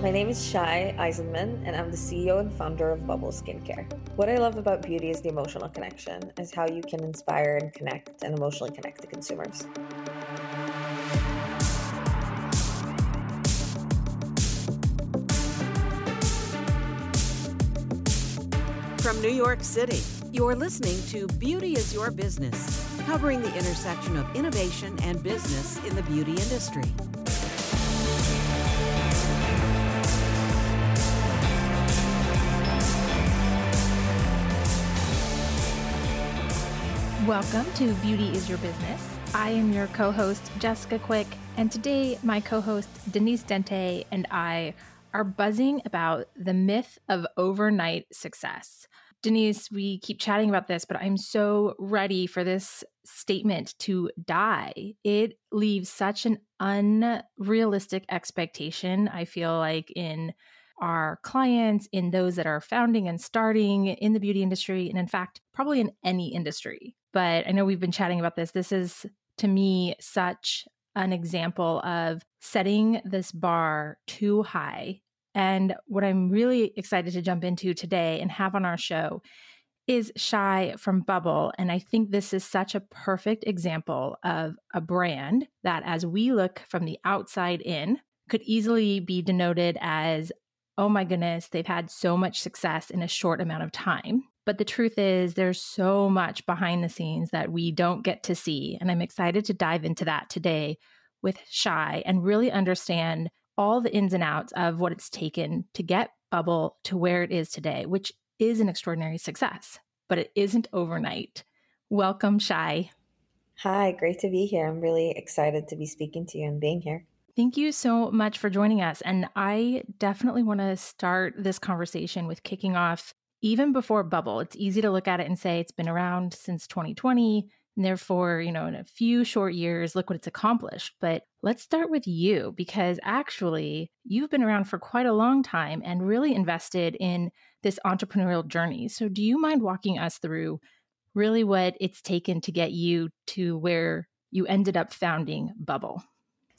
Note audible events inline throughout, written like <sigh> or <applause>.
My name is Shai Eisenman, and I'm the CEO and founder of Bubble Skincare. What I love about beauty is the emotional connection, is how you can inspire and connect and emotionally connect to consumers. From New York City, you're listening to Beauty is Your Business, covering the intersection of innovation and business in the beauty industry. Welcome to Beauty is Your Business. I am your co host, Jessica Quick, and today my co host, Denise Dente, and I are buzzing about the myth of overnight success. Denise, we keep chatting about this, but I'm so ready for this statement to die. It leaves such an unrealistic expectation, I feel like, in our clients, in those that are founding and starting in the beauty industry, and in fact, probably in any industry. But I know we've been chatting about this. This is, to me, such an example of setting this bar too high. And what I'm really excited to jump into today and have on our show is Shai from Bubble. And I think this is such a perfect example of a brand that, as we look from the outside in, could easily be denoted as, oh my goodness, they've had so much success in a short amount of time. But the truth is, there's so much behind the scenes that we don't get to see. And I'm excited to dive into that today with Shai and really understand all the ins and outs of what it's taken to get Bubble to where it is today, which is an extraordinary success, but it isn't overnight. Welcome, Shai. Hi, great to be here. I'm really excited to be speaking to you and being here. Thank you so much for joining us. And I definitely want to start this conversation with kicking off even before Bubble. It's easy to look at it and say it's been around since 2020. And therefore, you know, in a few short years, look what it's accomplished. But let's start with you because actually you've been around for quite a long time and really invested in this entrepreneurial journey. So, do you mind walking us through really what it's taken to get you to where you ended up founding Bubble?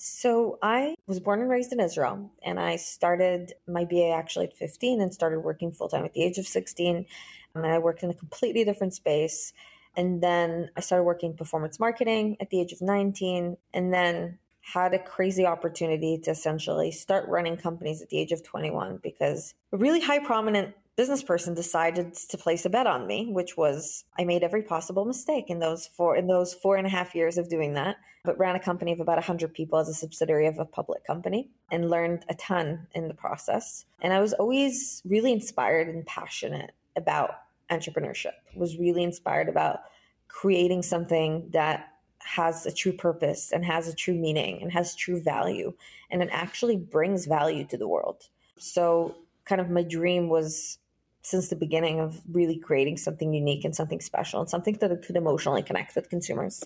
So I was born and raised in Israel, and I started my BA actually at 15 and started working full time at the age of 16. And I worked in a completely different space. And then I started working performance marketing at the age of 19, and then had a crazy opportunity to essentially start running companies at the age of 21 because a really high prominent business person decided to place a bet on me, which was I made every possible mistake in those four in those four and a half years of doing that, but ran a company of about hundred people as a subsidiary of a public company and learned a ton in the process. And I was always really inspired and passionate about entrepreneurship. Was really inspired about creating something that has a true purpose and has a true meaning and has true value and it actually brings value to the world. So kind of my dream was since the beginning of really creating something unique and something special and something that could emotionally connect with consumers.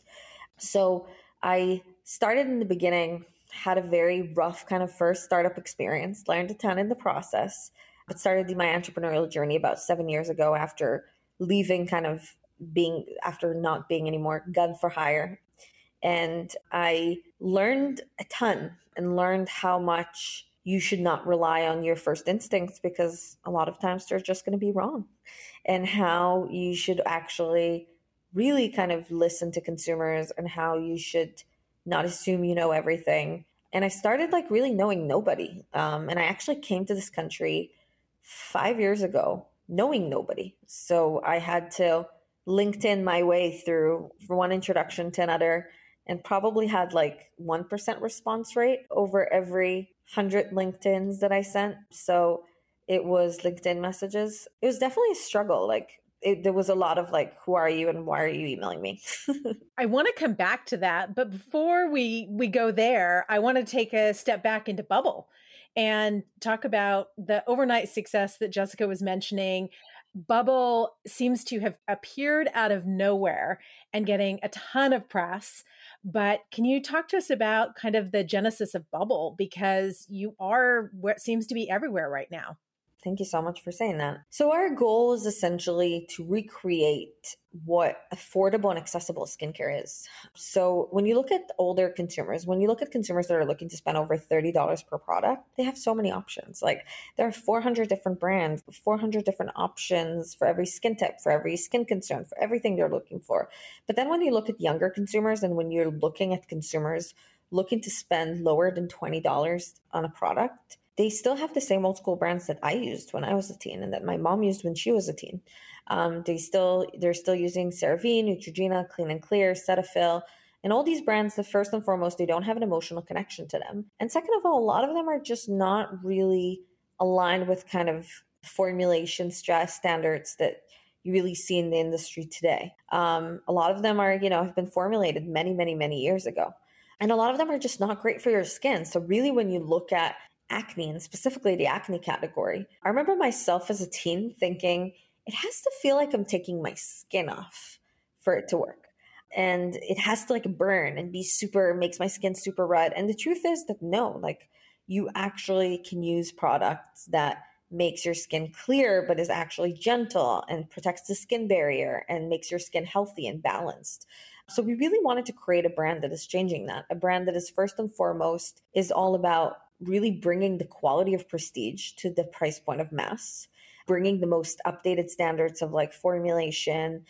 So I started in the beginning, had a very rough kind of first startup experience, learned a ton in the process, but started my entrepreneurial journey about seven years ago after leaving kind of being after not being anymore gun for hire. And I learned a ton and learned how much you should not rely on your first instincts because a lot of times they're just going to be wrong. And how you should actually really kind of listen to consumers and how you should not assume you know everything. And I started like really knowing nobody. Um, and I actually came to this country five years ago knowing nobody. So I had to LinkedIn my way through from one introduction to another and probably had like 1% response rate over every 100 LinkedIns that I sent. So it was LinkedIn messages. It was definitely a struggle. Like it, there was a lot of like, who are you and why are you emailing me? <laughs> I want to come back to that, but before we we go there, I want to take a step back into Bubble and talk about the overnight success that Jessica was mentioning. Bubble seems to have appeared out of nowhere and getting a ton of press. But can you talk to us about kind of the genesis of Bubble because you are what seems to be everywhere right now? Thank you so much for saying that. So, our goal is essentially to recreate what affordable and accessible skincare is. So, when you look at older consumers, when you look at consumers that are looking to spend over $30 per product, they have so many options. Like, there are 400 different brands, 400 different options for every skin type, for every skin concern, for everything they're looking for. But then, when you look at younger consumers and when you're looking at consumers looking to spend lower than $20 on a product, they still have the same old school brands that I used when I was a teen and that my mom used when she was a teen. Um, they still they're still using CeraVe, Neutrogena, Clean and Clear, Cetaphil, and all these brands. The first and foremost, they don't have an emotional connection to them, and second of all, a lot of them are just not really aligned with kind of formulation stress standards that you really see in the industry today. Um, a lot of them are, you know, have been formulated many, many, many years ago. And a lot of them are just not great for your skin. So, really, when you look at acne and specifically the acne category, I remember myself as a teen thinking it has to feel like I'm taking my skin off for it to work. And it has to like burn and be super, makes my skin super red. And the truth is that no, like you actually can use products that makes your skin clear but is actually gentle and protects the skin barrier and makes your skin healthy and balanced so we really wanted to create a brand that is changing that, a brand that is first and foremost is all about really bringing the quality of prestige to the price point of mass, bringing the most updated standards of like formulation,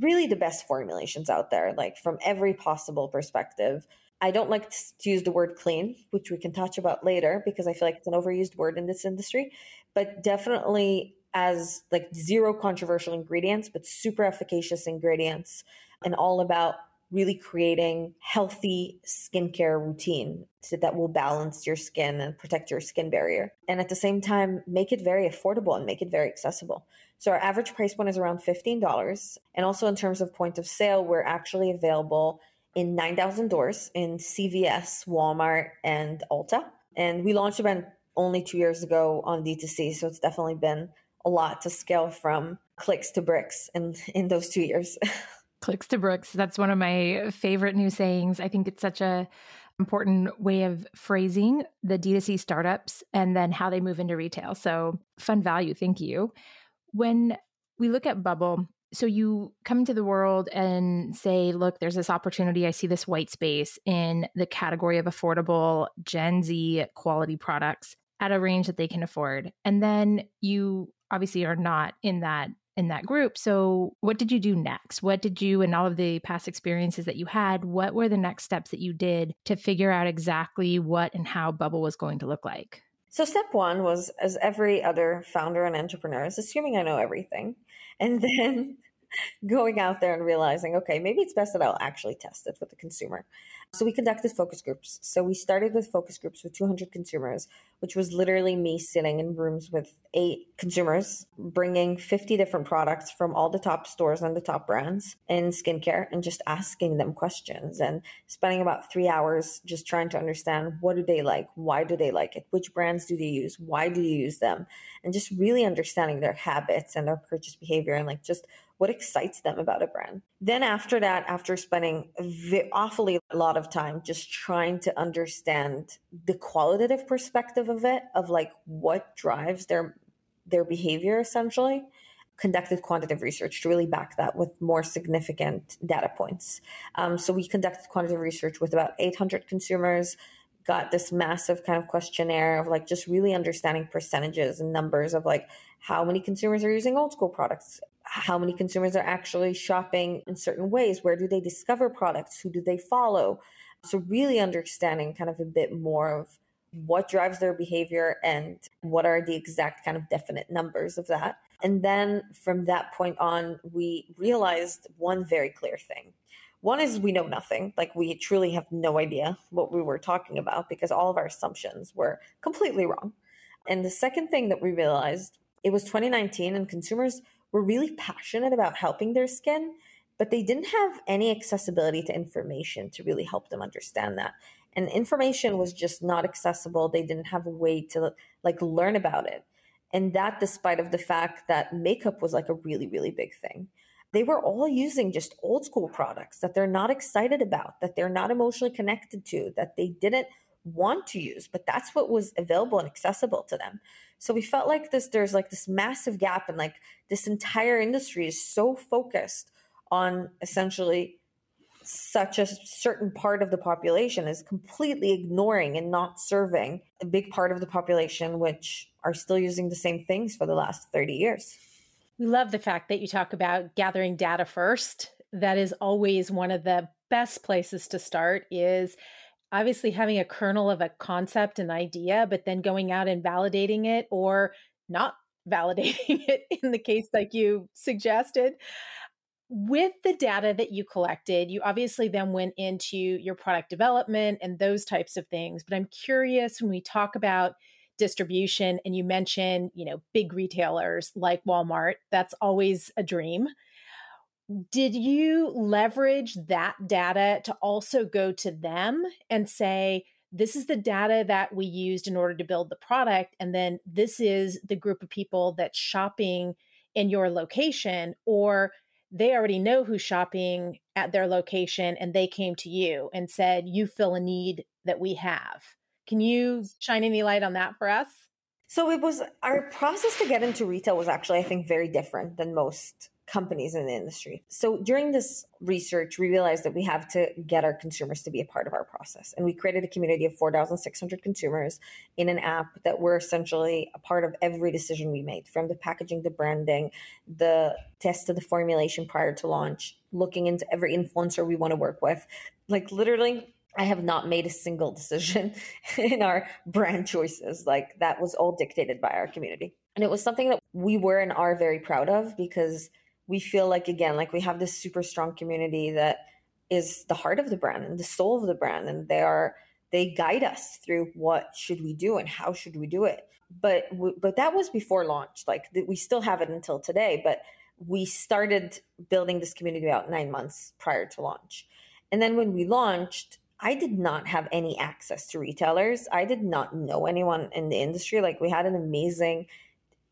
really the best formulations out there, like from every possible perspective. I don't like to use the word clean, which we can touch about later because I feel like it's an overused word in this industry, but definitely as like zero controversial ingredients, but super efficacious ingredients and all about really creating healthy skincare routine so that will balance your skin and protect your skin barrier. And at the same time make it very affordable and make it very accessible. So our average price point is around $15 and also in terms of point of sale we're actually available in 9000 doors in cvs walmart and ulta. And we launched about only two years ago on d2c so it's definitely been a lot to scale from clicks to bricks in in those two years <laughs> Clicks to bricks. That's one of my favorite new sayings. I think it's such a important way of phrasing the D2C startups and then how they move into retail. So fun value. Thank you. When we look at Bubble, so you come into the world and say, look, there's this opportunity. I see this white space in the category of affordable Gen Z quality products at a range that they can afford. And then you obviously are not in that in that group. So, what did you do next? What did you, and all of the past experiences that you had, what were the next steps that you did to figure out exactly what and how Bubble was going to look like? So, step one was, as every other founder and entrepreneur is, assuming I know everything. And <laughs> then going out there and realizing, okay, maybe it's best that I'll actually test it with the consumer. So we conducted focus groups. So we started with focus groups with 200 consumers, which was literally me sitting in rooms with eight consumers, bringing 50 different products from all the top stores and the top brands in skincare and just asking them questions and spending about three hours just trying to understand what do they like? Why do they like it? Which brands do they use? Why do you use them? And just really understanding their habits and their purchase behavior and like just what excites them about a brand. Then after that, after spending the awfully lot of time just trying to understand the qualitative perspective of it, of like what drives their their behavior essentially, conducted quantitative research to really back that with more significant data points. Um, so we conducted quantitative research with about 800 consumers got this massive kind of questionnaire of like just really understanding percentages and numbers of like how many consumers are using old school products how many consumers are actually shopping in certain ways? Where do they discover products? Who do they follow? So really understanding kind of a bit more of what drives their behavior and what are the exact kind of definite numbers of that. And then from that point on we realized one very clear thing. One is we know nothing. Like we truly have no idea what we were talking about because all of our assumptions were completely wrong. And the second thing that we realized, it was 2019 and consumers were really passionate about helping their skin, but they didn't have any accessibility to information to really help them understand that. And information was just not accessible. They didn't have a way to like learn about it. And that despite of the fact that makeup was like a really, really big thing they were all using just old school products that they're not excited about, that they're not emotionally connected to, that they didn't want to use, but that's what was available and accessible to them. So we felt like this there's like this massive gap and like this entire industry is so focused on essentially such a certain part of the population is completely ignoring and not serving a big part of the population which are still using the same things for the last 30 years. We love the fact that you talk about gathering data first. That is always one of the best places to start is obviously having a kernel of a concept and idea, but then going out and validating it or not <laughs> validating it in the case like you suggested. With the data that you collected, you obviously then went into your product development and those types of things. But I'm curious when we talk about distribution and you mention, you know, big retailers like Walmart, that's always a dream did you leverage that data to also go to them and say this is the data that we used in order to build the product and then this is the group of people that's shopping in your location or they already know who's shopping at their location and they came to you and said you fill a need that we have. Can you shine any light on that for us? So it was our process to get into retail was actually i think very different than most companies in the industry. So during this research, we realized that we have to get our consumers to be a part of our process. And we created a community of 4,600 consumers in an app that were essentially a part of every decision we made from the packaging, the branding, the test of the formulation prior to launch, looking into every influencer we want to work with. Like literally, I have not made a single decision <laughs> in our brand choices. Like that was all dictated by our community. And it was something that we were and are very proud of because we feel like again like we have this super strong community that is the heart of the brand and the soul of the brand and they are they guide us through what should we do and how should we do it but but that was before launch like we still have it until today but we started building this community about 9 months prior to launch and then when we launched I did not have any access to retailers. I did not know anyone in the industry. Like we had an amazing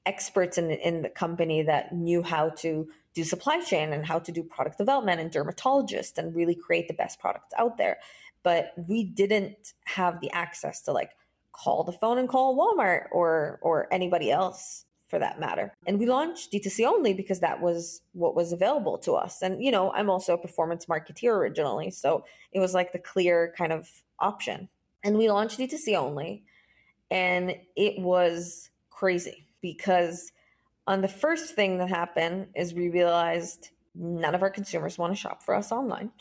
experts in in the company that knew how to do supply chain and how to do product development and dermatologists and really create the best products out there. But we didn't have the access to like call the phone and call Walmart or or anybody else for that matter. And we launched D2C only because that was what was available to us. And you know, I'm also a performance marketeer originally, so it was like the clear kind of option. And we launched D2C only and it was crazy because on the first thing that happened is we realized none of our consumers want to shop for us online. <laughs>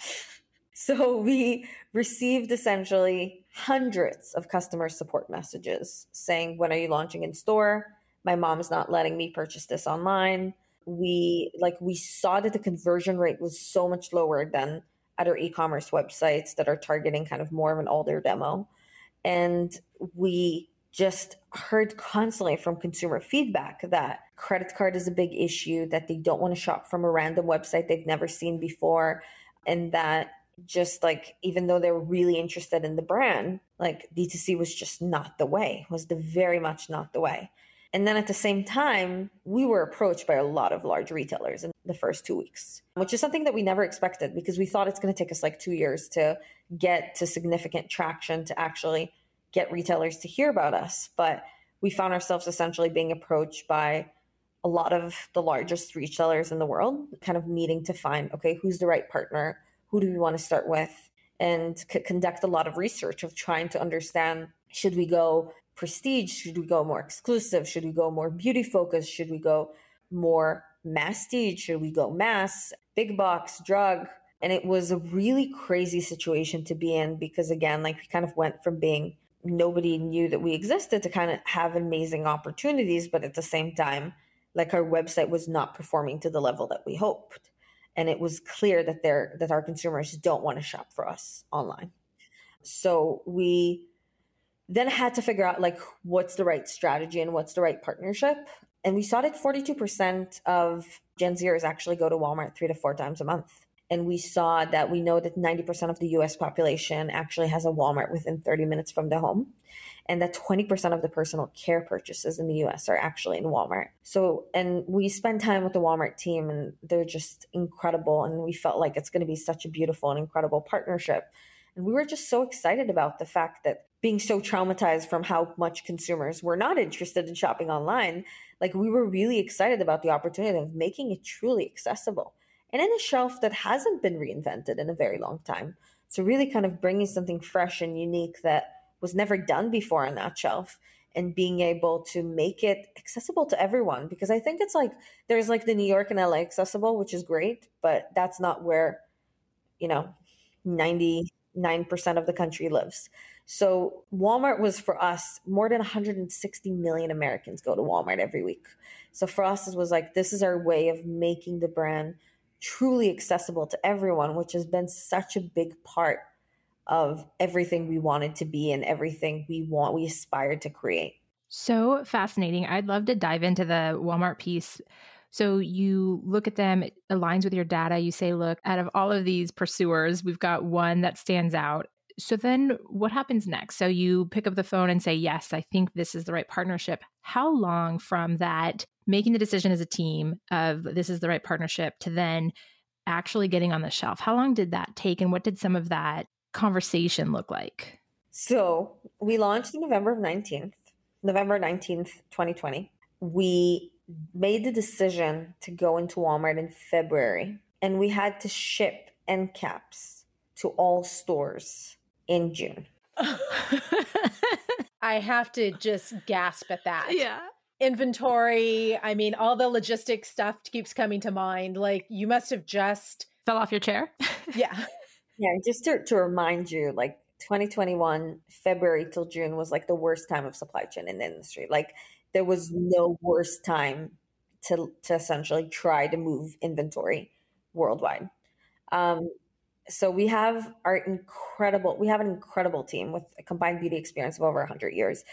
So we received essentially hundreds of customer support messages saying, When are you launching in store? My mom's not letting me purchase this online. We like we saw that the conversion rate was so much lower than other e-commerce websites that are targeting kind of more of an older demo. And we just heard constantly from consumer feedback that credit card is a big issue, that they don't want to shop from a random website they've never seen before, and that just like even though they were really interested in the brand, like D2C was just not the way, was the very much not the way. And then at the same time, we were approached by a lot of large retailers in the first two weeks, which is something that we never expected because we thought it's going to take us like two years to get to significant traction to actually get retailers to hear about us. But we found ourselves essentially being approached by a lot of the largest retailers in the world, kind of needing to find, okay, who's the right partner? Who do we want to start with? And conduct a lot of research of trying to understand should we go prestige? Should we go more exclusive? Should we go more beauty focused? Should we go more masstige? Should we go mass, big box, drug? And it was a really crazy situation to be in because, again, like we kind of went from being nobody knew that we existed to kind of have amazing opportunities but at the same time like our website was not performing to the level that we hoped. And it was clear that there that our consumers don't want to shop for us online. So we then had to figure out like what's the right strategy and what's the right partnership. And we saw that 42% of gen zers actually go to walmart three to four times a month and we saw that we know that 90% of the US population actually has a Walmart within 30 minutes from their home and that 20% of the personal care purchases in the US are actually in Walmart. So, and we spend time with the Walmart team and they're just incredible and we felt like it's going to be such a beautiful and incredible partnership. And we were just so excited about the fact that being so traumatized from how much consumers were not interested in shopping online, like we were really excited about the opportunity of making it truly accessible and in a shelf that hasn't been reinvented in a very long time. So, really kind of bringing something fresh and unique that was never done before on that shelf and being able to make it accessible to everyone. Because I think it's like there's like the New York and LA accessible, which is great, but that's not where, you know, 99% of the country lives. So Walmart was for us more than 160 million Americans go to Walmart every week. So for us, it was like this is our way of making the brand truly accessible to everyone, which has been such a big part of everything we wanted to be and everything we want, we aspired to create. So fascinating. I'd love to dive into the Walmart piece. So you look at them, it aligns with your data. You say, look, out of all of these pursuers, we've got one that stands out. So then what happens next? So you pick up the phone and say, Yes, I think this is the right partnership. How long from that making the decision as a team of this is the right partnership to then actually getting on the shelf? How long did that take and what did some of that conversation look like? So we launched in November of 19th, November 19th, 2020. We made the decision to go into Walmart in February and we had to ship end caps to all stores in June. <laughs> I have to just gasp at that. <laughs> Yeah. Inventory, I mean, all the logistics stuff keeps coming to mind. Like, you must have just fell off your chair. <laughs> <laughs> yeah. Yeah. Just to, to remind you, like 2021, February till June was like the worst time of supply chain in the industry. Like, there was no worse time to, to essentially try to move inventory worldwide. Um, so we have our incredible we have an incredible team with a combined beauty experience of over 100 years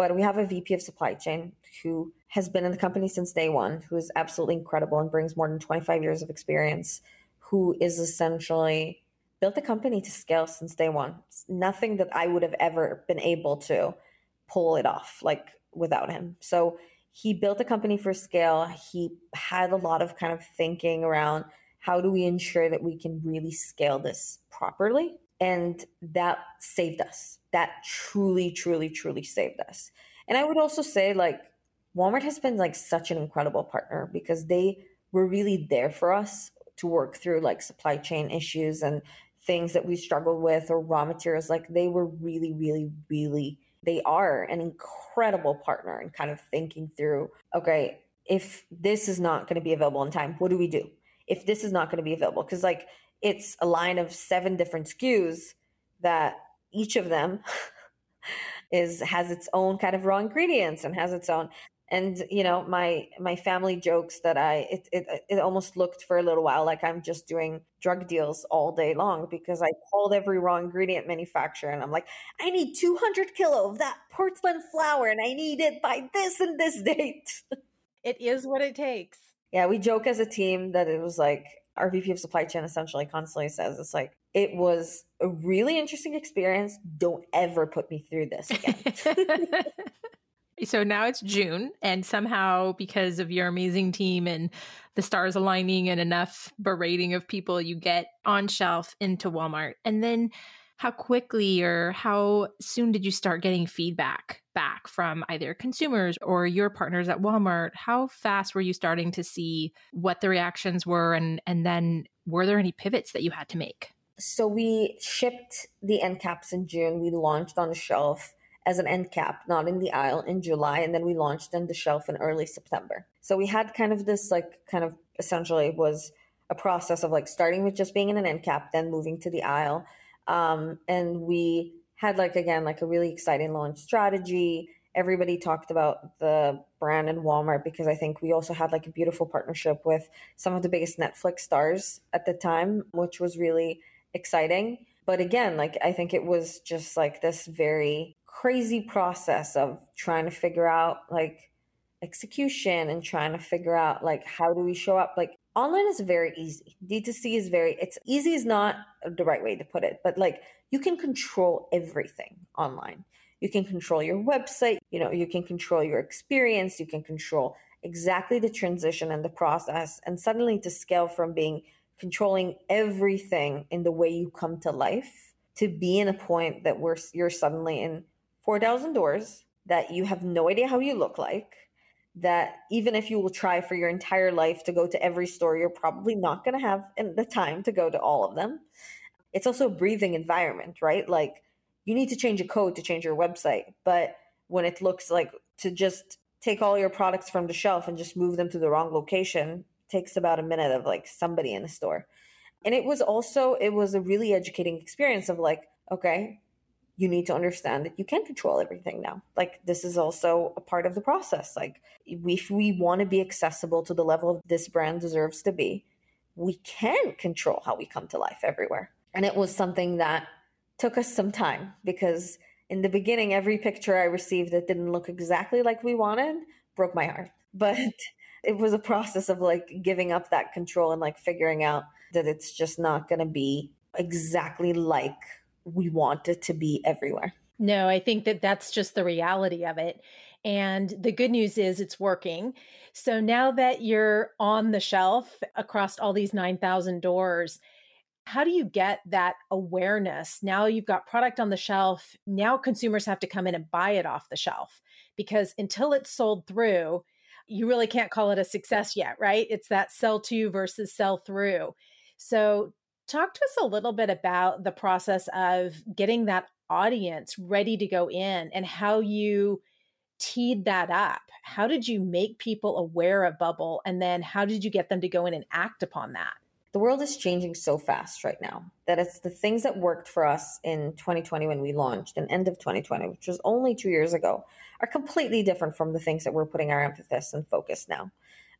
but we have a vp of supply chain who has been in the company since day one who is absolutely incredible and brings more than 25 years of experience who is essentially built the company to scale since day one. It's nothing that i would have ever been able to pull it off like without him. So he built a company for scale. He had a lot of kind of thinking around how do we ensure that we can really scale this properly? And that saved us. That truly, truly, truly saved us. And I would also say, like, Walmart has been like such an incredible partner because they were really there for us to work through like supply chain issues and things that we struggled with or raw materials. Like, they were really, really, really, they are an incredible partner in kind of thinking through, okay, if this is not going to be available in time, what do we do? if this is not going to be available because like it's a line of seven different SKUs that each of them <laughs> is has its own kind of raw ingredients and has its own and you know my my family jokes that i it, it it almost looked for a little while like i'm just doing drug deals all day long because i called every raw ingredient manufacturer and i'm like i need 200 kilo of that purslane flower and i need it by this and this <laughs> date. It is what it takes. Yeah, we joke as a team that it was like our VP of supply chain essentially constantly says it's like it was a really interesting experience. Don't ever put me through this again. <laughs> so now it's June, and somehow because of your amazing team and the stars aligning and enough berating of people, you get on shelf into Walmart. And then how quickly or how soon did you start getting feedback back from either consumers or your partners at Walmart? How fast were you starting to see what the reactions were and and then were there any pivots that you had to make? So we shipped the end caps in June. We launched on the shelf as an end cap, not in the aisle in July, and then we launched on the shelf in early September. So we had kind of this like kind of essentially was a process of like starting with just being in an end cap, then moving to the aisle um, and we had like again like a really exciting launch strategy. Everybody talked about the brand and Walmart because I think we also had like a beautiful partnership with some of the biggest Netflix stars at the time, which was really exciting. But again, like I think it was just like this very crazy process of trying to figure out like execution and trying to figure out like how do we show up like online is very easy. D2C is very, it's easy is not the right way to put it, but like you can control everything online. You can control your website, you know, you can control your experience, you can control exactly the transition and the process. And suddenly to scale from being controlling everything in the way you come to life to be in a point that we're you're suddenly in 4,000 doors that you have no idea how you look like, that even if you will try for your entire life to go to every store, you're probably not going to have the time to go to all of them. It's also a breathing environment, right? Like you need to change a code to change your website. But when it looks like to just take all your products from the shelf and just move them to the wrong location takes about a minute of like somebody in the store. And it was also, it was a really educating experience of like, okay, you need to understand that you can't control everything now. Like this is also a part of the process. Like if we want to be accessible to the level this brand deserves to be, we can control how we come to life everywhere. And it was something that took us some time because in the beginning, every picture I received that didn't look exactly like we wanted broke my heart. <laughs> But it was a process of like giving up that control and like figuring out that it's just not going to be exactly like we want it to be everywhere. No, I think that that's just the reality of it. And the good news is it's working. So now that you're on the shelf across all these 9,000 doors, how do you get that awareness? Now you've got product on the shelf. Now consumers have to come in and buy it off the shelf because until it's sold through, you really can't call it a success yet, right? It's that sell to versus sell through. So, talk to us a little bit about the process of getting that audience ready to go in and how you teed that up. How did you make people aware of Bubble? And then how did you get them to go in and act upon that? the world is changing so fast right now that it's the things that worked for us in 2020 when we launched and end of 2020 which was only two years ago are completely different from the things that we're putting our emphasis and focus now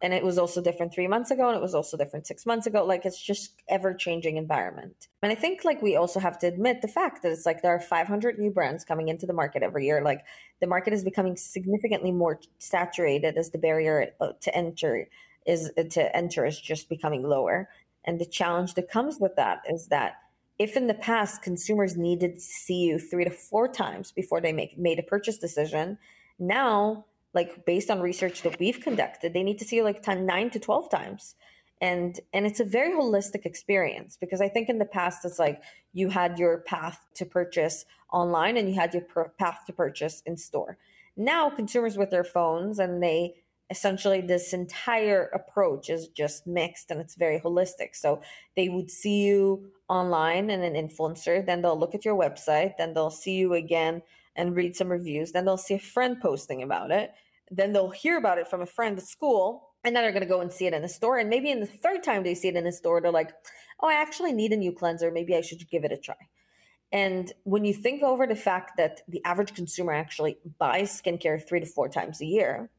and it was also different three months ago and it was also different six months ago. Like it's just ever changing environment. And i think like we also have to admit the fact that it's like there are 500 new brands coming into the market every year. Like the market is becoming significantly more saturated as the barrier uh, to enter is to enter is just becoming lower. And the challenge that comes with that is that if in the past consumers needed to see you three to four times before they make made a purchase decision, now like based on research that we've conducted, they need to see like 10, nine to 12 times. And and it's a very holistic experience because I think in the past it's like you had your path to purchase online and you had your path to purchase in store. Now consumers with their phones and they essentially this entire approach is just mixed and it's very holistic. So they would see you online and an influencer, then they'll look at your website, then they'll see you again and read some reviews, then they'll see a friend posting about it, then they'll hear about it from a friend at school, and then they're going to go and see it in the store. And maybe in the third time they see it in the store, they're like, oh, I actually need a new cleanser. Maybe I should give it a try. And when you think over the fact that the average consumer actually buys skincare three to four times a year,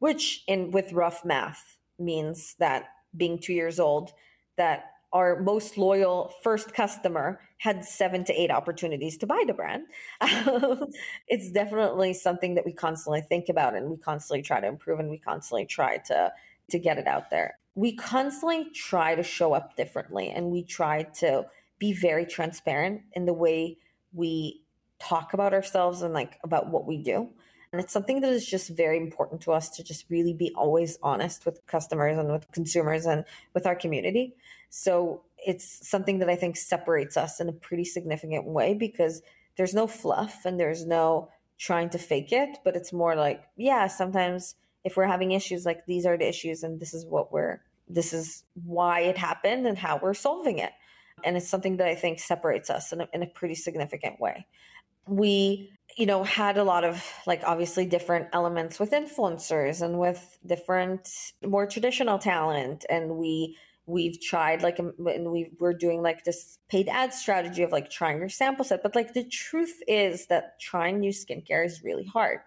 which in with rough math means that being two years old, that our most loyal first customer had seven to eight opportunities to buy the brand. <laughs> Um, it's definitely something that we constantly think about and we constantly try to improve and we constantly try to to get it out there. We constantly try to show up differently and we try to be very transparent in the way we talk about ourselves and like about what we do. And it's something that is just very important to us to just really be always honest with customers and with consumers and with our community. So it's something that I think separates us in a pretty significant way because there's no fluff and there's no trying to fake it, but it's more like, yeah, sometimes if we're having issues, like these are the issues and this is what we're, this is why it happened and how we're solving it. And it's something that I think separates us in a, in a pretty significant way. We you know, had a lot of like obviously different elements with influencers and with different more traditional talent. And we we've tried like um, and we we're doing like this paid ad strategy of like trying your sample set. But like the truth is that trying new skincare is really hard.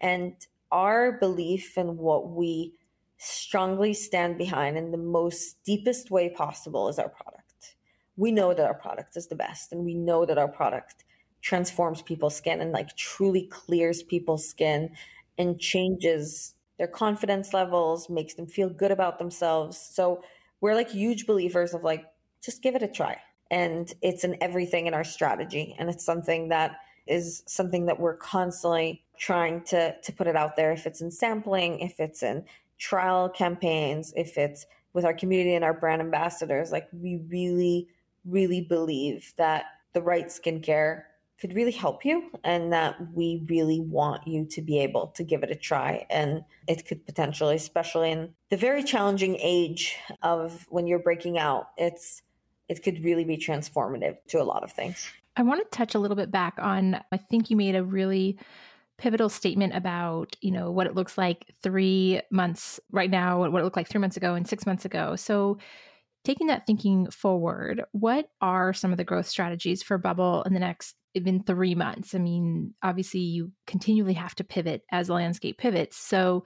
And our belief in what we strongly stand behind in the most deepest way possible is our product. We know that our product is the best and we know that our product transforms people's skin and like truly clears people's skin and changes their confidence levels, makes them feel good about themselves. So we're like huge believers of like, just give it a try. And it's in everything in our strategy. And it's something that is something that we're constantly trying to to put it out there. If it's in sampling, if it's in trial campaigns, if it's with our community and our brand ambassadors, like we really, really believe that the right skincare could really help you and that we really want you to be able to give it a try. And it could potentially, especially in the very challenging age of when you're breaking out, it's it could really be transformative to a lot of things. I want to touch a little bit back on I think you made a really pivotal statement about you know what it looks like three months right now what it looked like three months ago and six months ago so taking that thinking forward what are some of the growth strategies for bubble in the next even three months i mean obviously you continually have to pivot as the landscape pivots so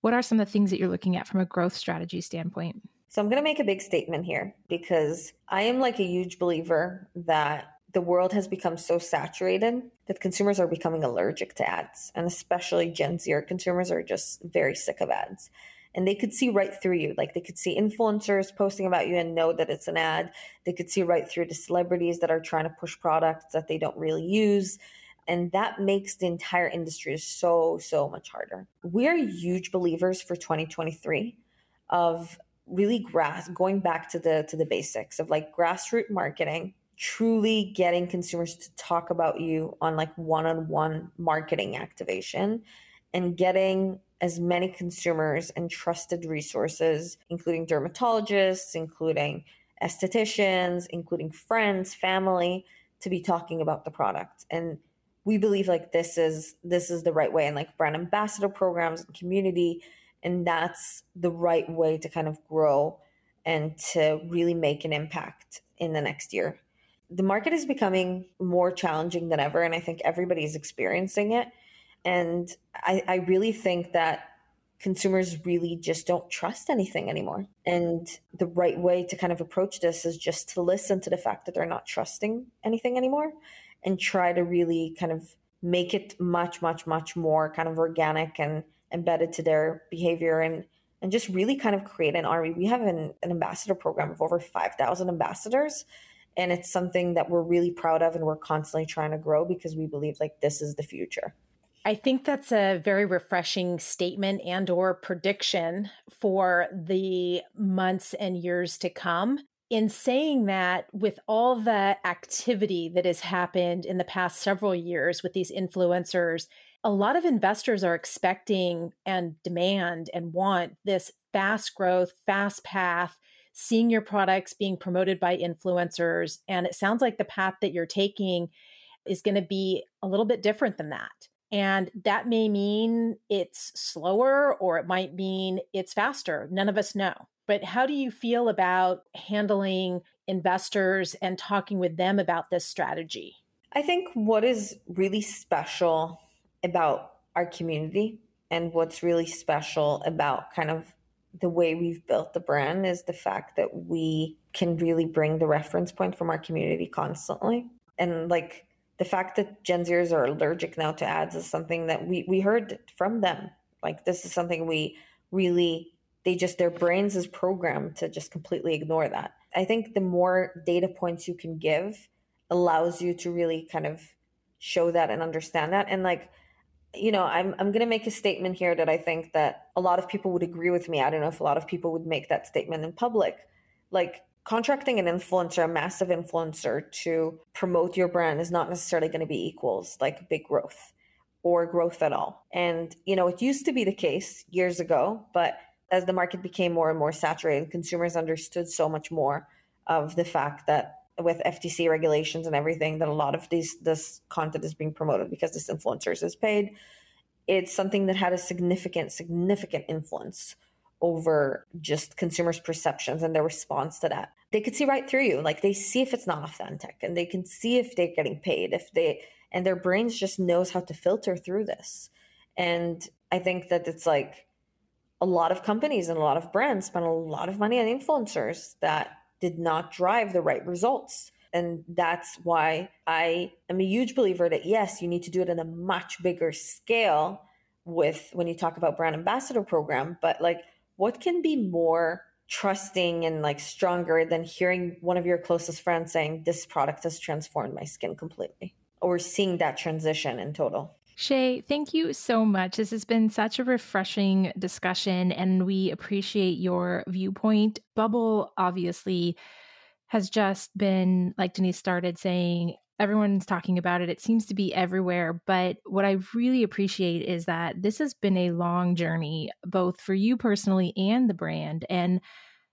what are some of the things that you're looking at from a growth strategy standpoint so i'm going to make a big statement here because i am like a huge believer that the world has become so saturated that consumers are becoming allergic to ads. And especially Gen Z consumers are just very sick of ads. And they could see right through you. Like they could see influencers posting about you and know that it's an ad. They could see right through the celebrities that are trying to push products that they don't really use. And that makes the entire industry so, so much harder. We're huge believers for 2023 of really grass going back to the to the basics of like grassroots marketing truly getting consumers to talk about you on like one-on-one marketing activation and getting as many consumers and trusted resources including dermatologists including estheticians including friends family to be talking about the product. And we believe like this is this is the right way. And like brand ambassador programs and community and that's the right way to kind of grow and to really make an impact in the next year. The market is becoming more challenging than ever, and I think everybody's experiencing it. And I, I really think that consumers really just don't trust anything anymore. And the right way to kind of approach this is just to listen to the fact that they're not trusting anything anymore and try to really kind of make it much, much, much more kind of organic and embedded to their behavior and and just really kind of create an army. We have an, an ambassador program of over 5,000 ambassadors and it's something that we're really proud of and we're constantly trying to grow because we believe like this is the future I think that's a very refreshing statement and or prediction for the months and years to come. In saying that, with all the activity that has happened in the past several years with these influencers, a lot of investors are expecting and demand and want this fast growth, fast path seeing your products being promoted by influencers. And it sounds like the path that you're taking is going to be a little bit different than that. And that may mean it's slower or it might mean it's faster. None of us know. But how do you feel about handling investors and talking with them about this strategy? I think what is really special about our community and what's really special about kind of the way we've built the brand is the fact that we can really bring the reference point from our community constantly. And like the fact that Gen Zers are allergic now to ads is something that we, we heard from them. Like this is something we really they just their brains is programmed to just completely ignore that. I think the more data points you can give allows you to really kind of show that and understand that. And like you know, I'm I'm going to make a statement here that I think that a lot of people would agree with me. I don't know if a lot of people would make that statement in public. Like contracting an influencer, a massive influencer to promote your brand is not necessarily going to be equals like big growth or growth at all. And you know, it used to be the case years ago, but as the market became more and more saturated, consumers understood so much more of the fact that with FTC regulations and everything that a lot of these this content is being promoted because this influencers is paid. It's something that had a significant, significant influence over just consumers' perceptions and their response to that. They could see right through you. Like they see if it's not authentic and they can see if they're getting paid, if they and their brains just knows how to filter through this. And I think that it's like a lot of companies and a lot of brands spend a lot of money on influencers that did not drive the right results. And that's why I am a huge believer that yes, you need to do it in a much bigger scale with when you talk about brand ambassador program, but like what can be more trusting and like stronger than hearing one of your closest friends saying this product has transformed my skin completely or seeing that transition in total Shai, thank you so much. This has been such a refreshing discussion, and we appreciate your viewpoint. Bubble obviously has just been, like Denise started saying, Everyone's talking about it. It seems to be everywhere. But what I really appreciate is that this has been a long journey, both for you personally and the brand. And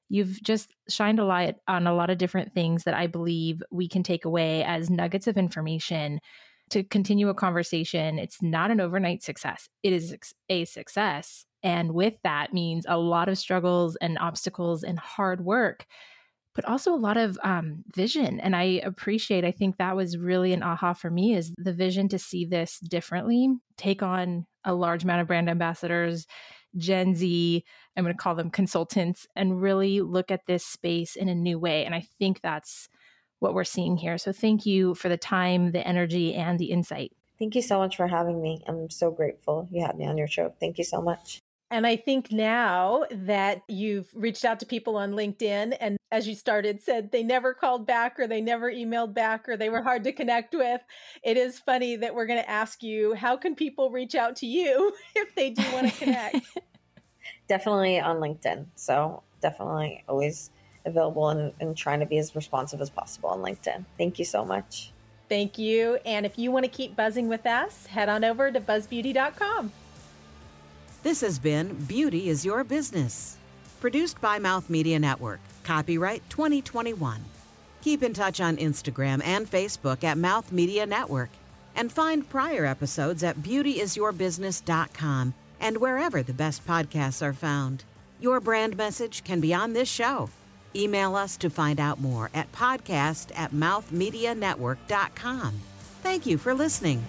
you've just shined a light on a lot of different things that I believe we can take away as nuggets of information to continue a conversation. It's not an overnight success, it is a success. And with that means a lot of struggles and obstacles and hard work, but also a lot of um, vision. And I appreciate, I think that was really an aha for me is the vision to see this differently, take on a large amount of brand ambassadors, Gen Z, I'm going to call them consultants, and really look at this space in a new way. And I think that's what we're seeing here. So thank you for the time, the energy, and the insight. Thank you so much for having me. I'm so grateful you had me on your show. Thank you so much. And I think now that you've reached out to people on LinkedIn and as you started said they never called back or they never emailed back or they were hard to connect with, it is funny that we're going to ask you how can people reach out to you <laughs> if they do want to connect? <laughs> definitely on LinkedIn. So definitely always available and, and trying to be as responsive as possible on LinkedIn. Thank you so much. Thank you. And if you want to keep buzzing with us, head on over to buzzbeauty.com. This has been Beauty is Your Business. Produced by Mouth Media Network. Copyright 2021. Keep in touch on Instagram and Facebook at Mouth Media Network. And find prior episodes at beautyisyourbusiness.com and wherever the best podcasts are found. Your brand message can be on this show. Email us to find out more at podcast at mouthmedianetwork.com. Thank you for listening.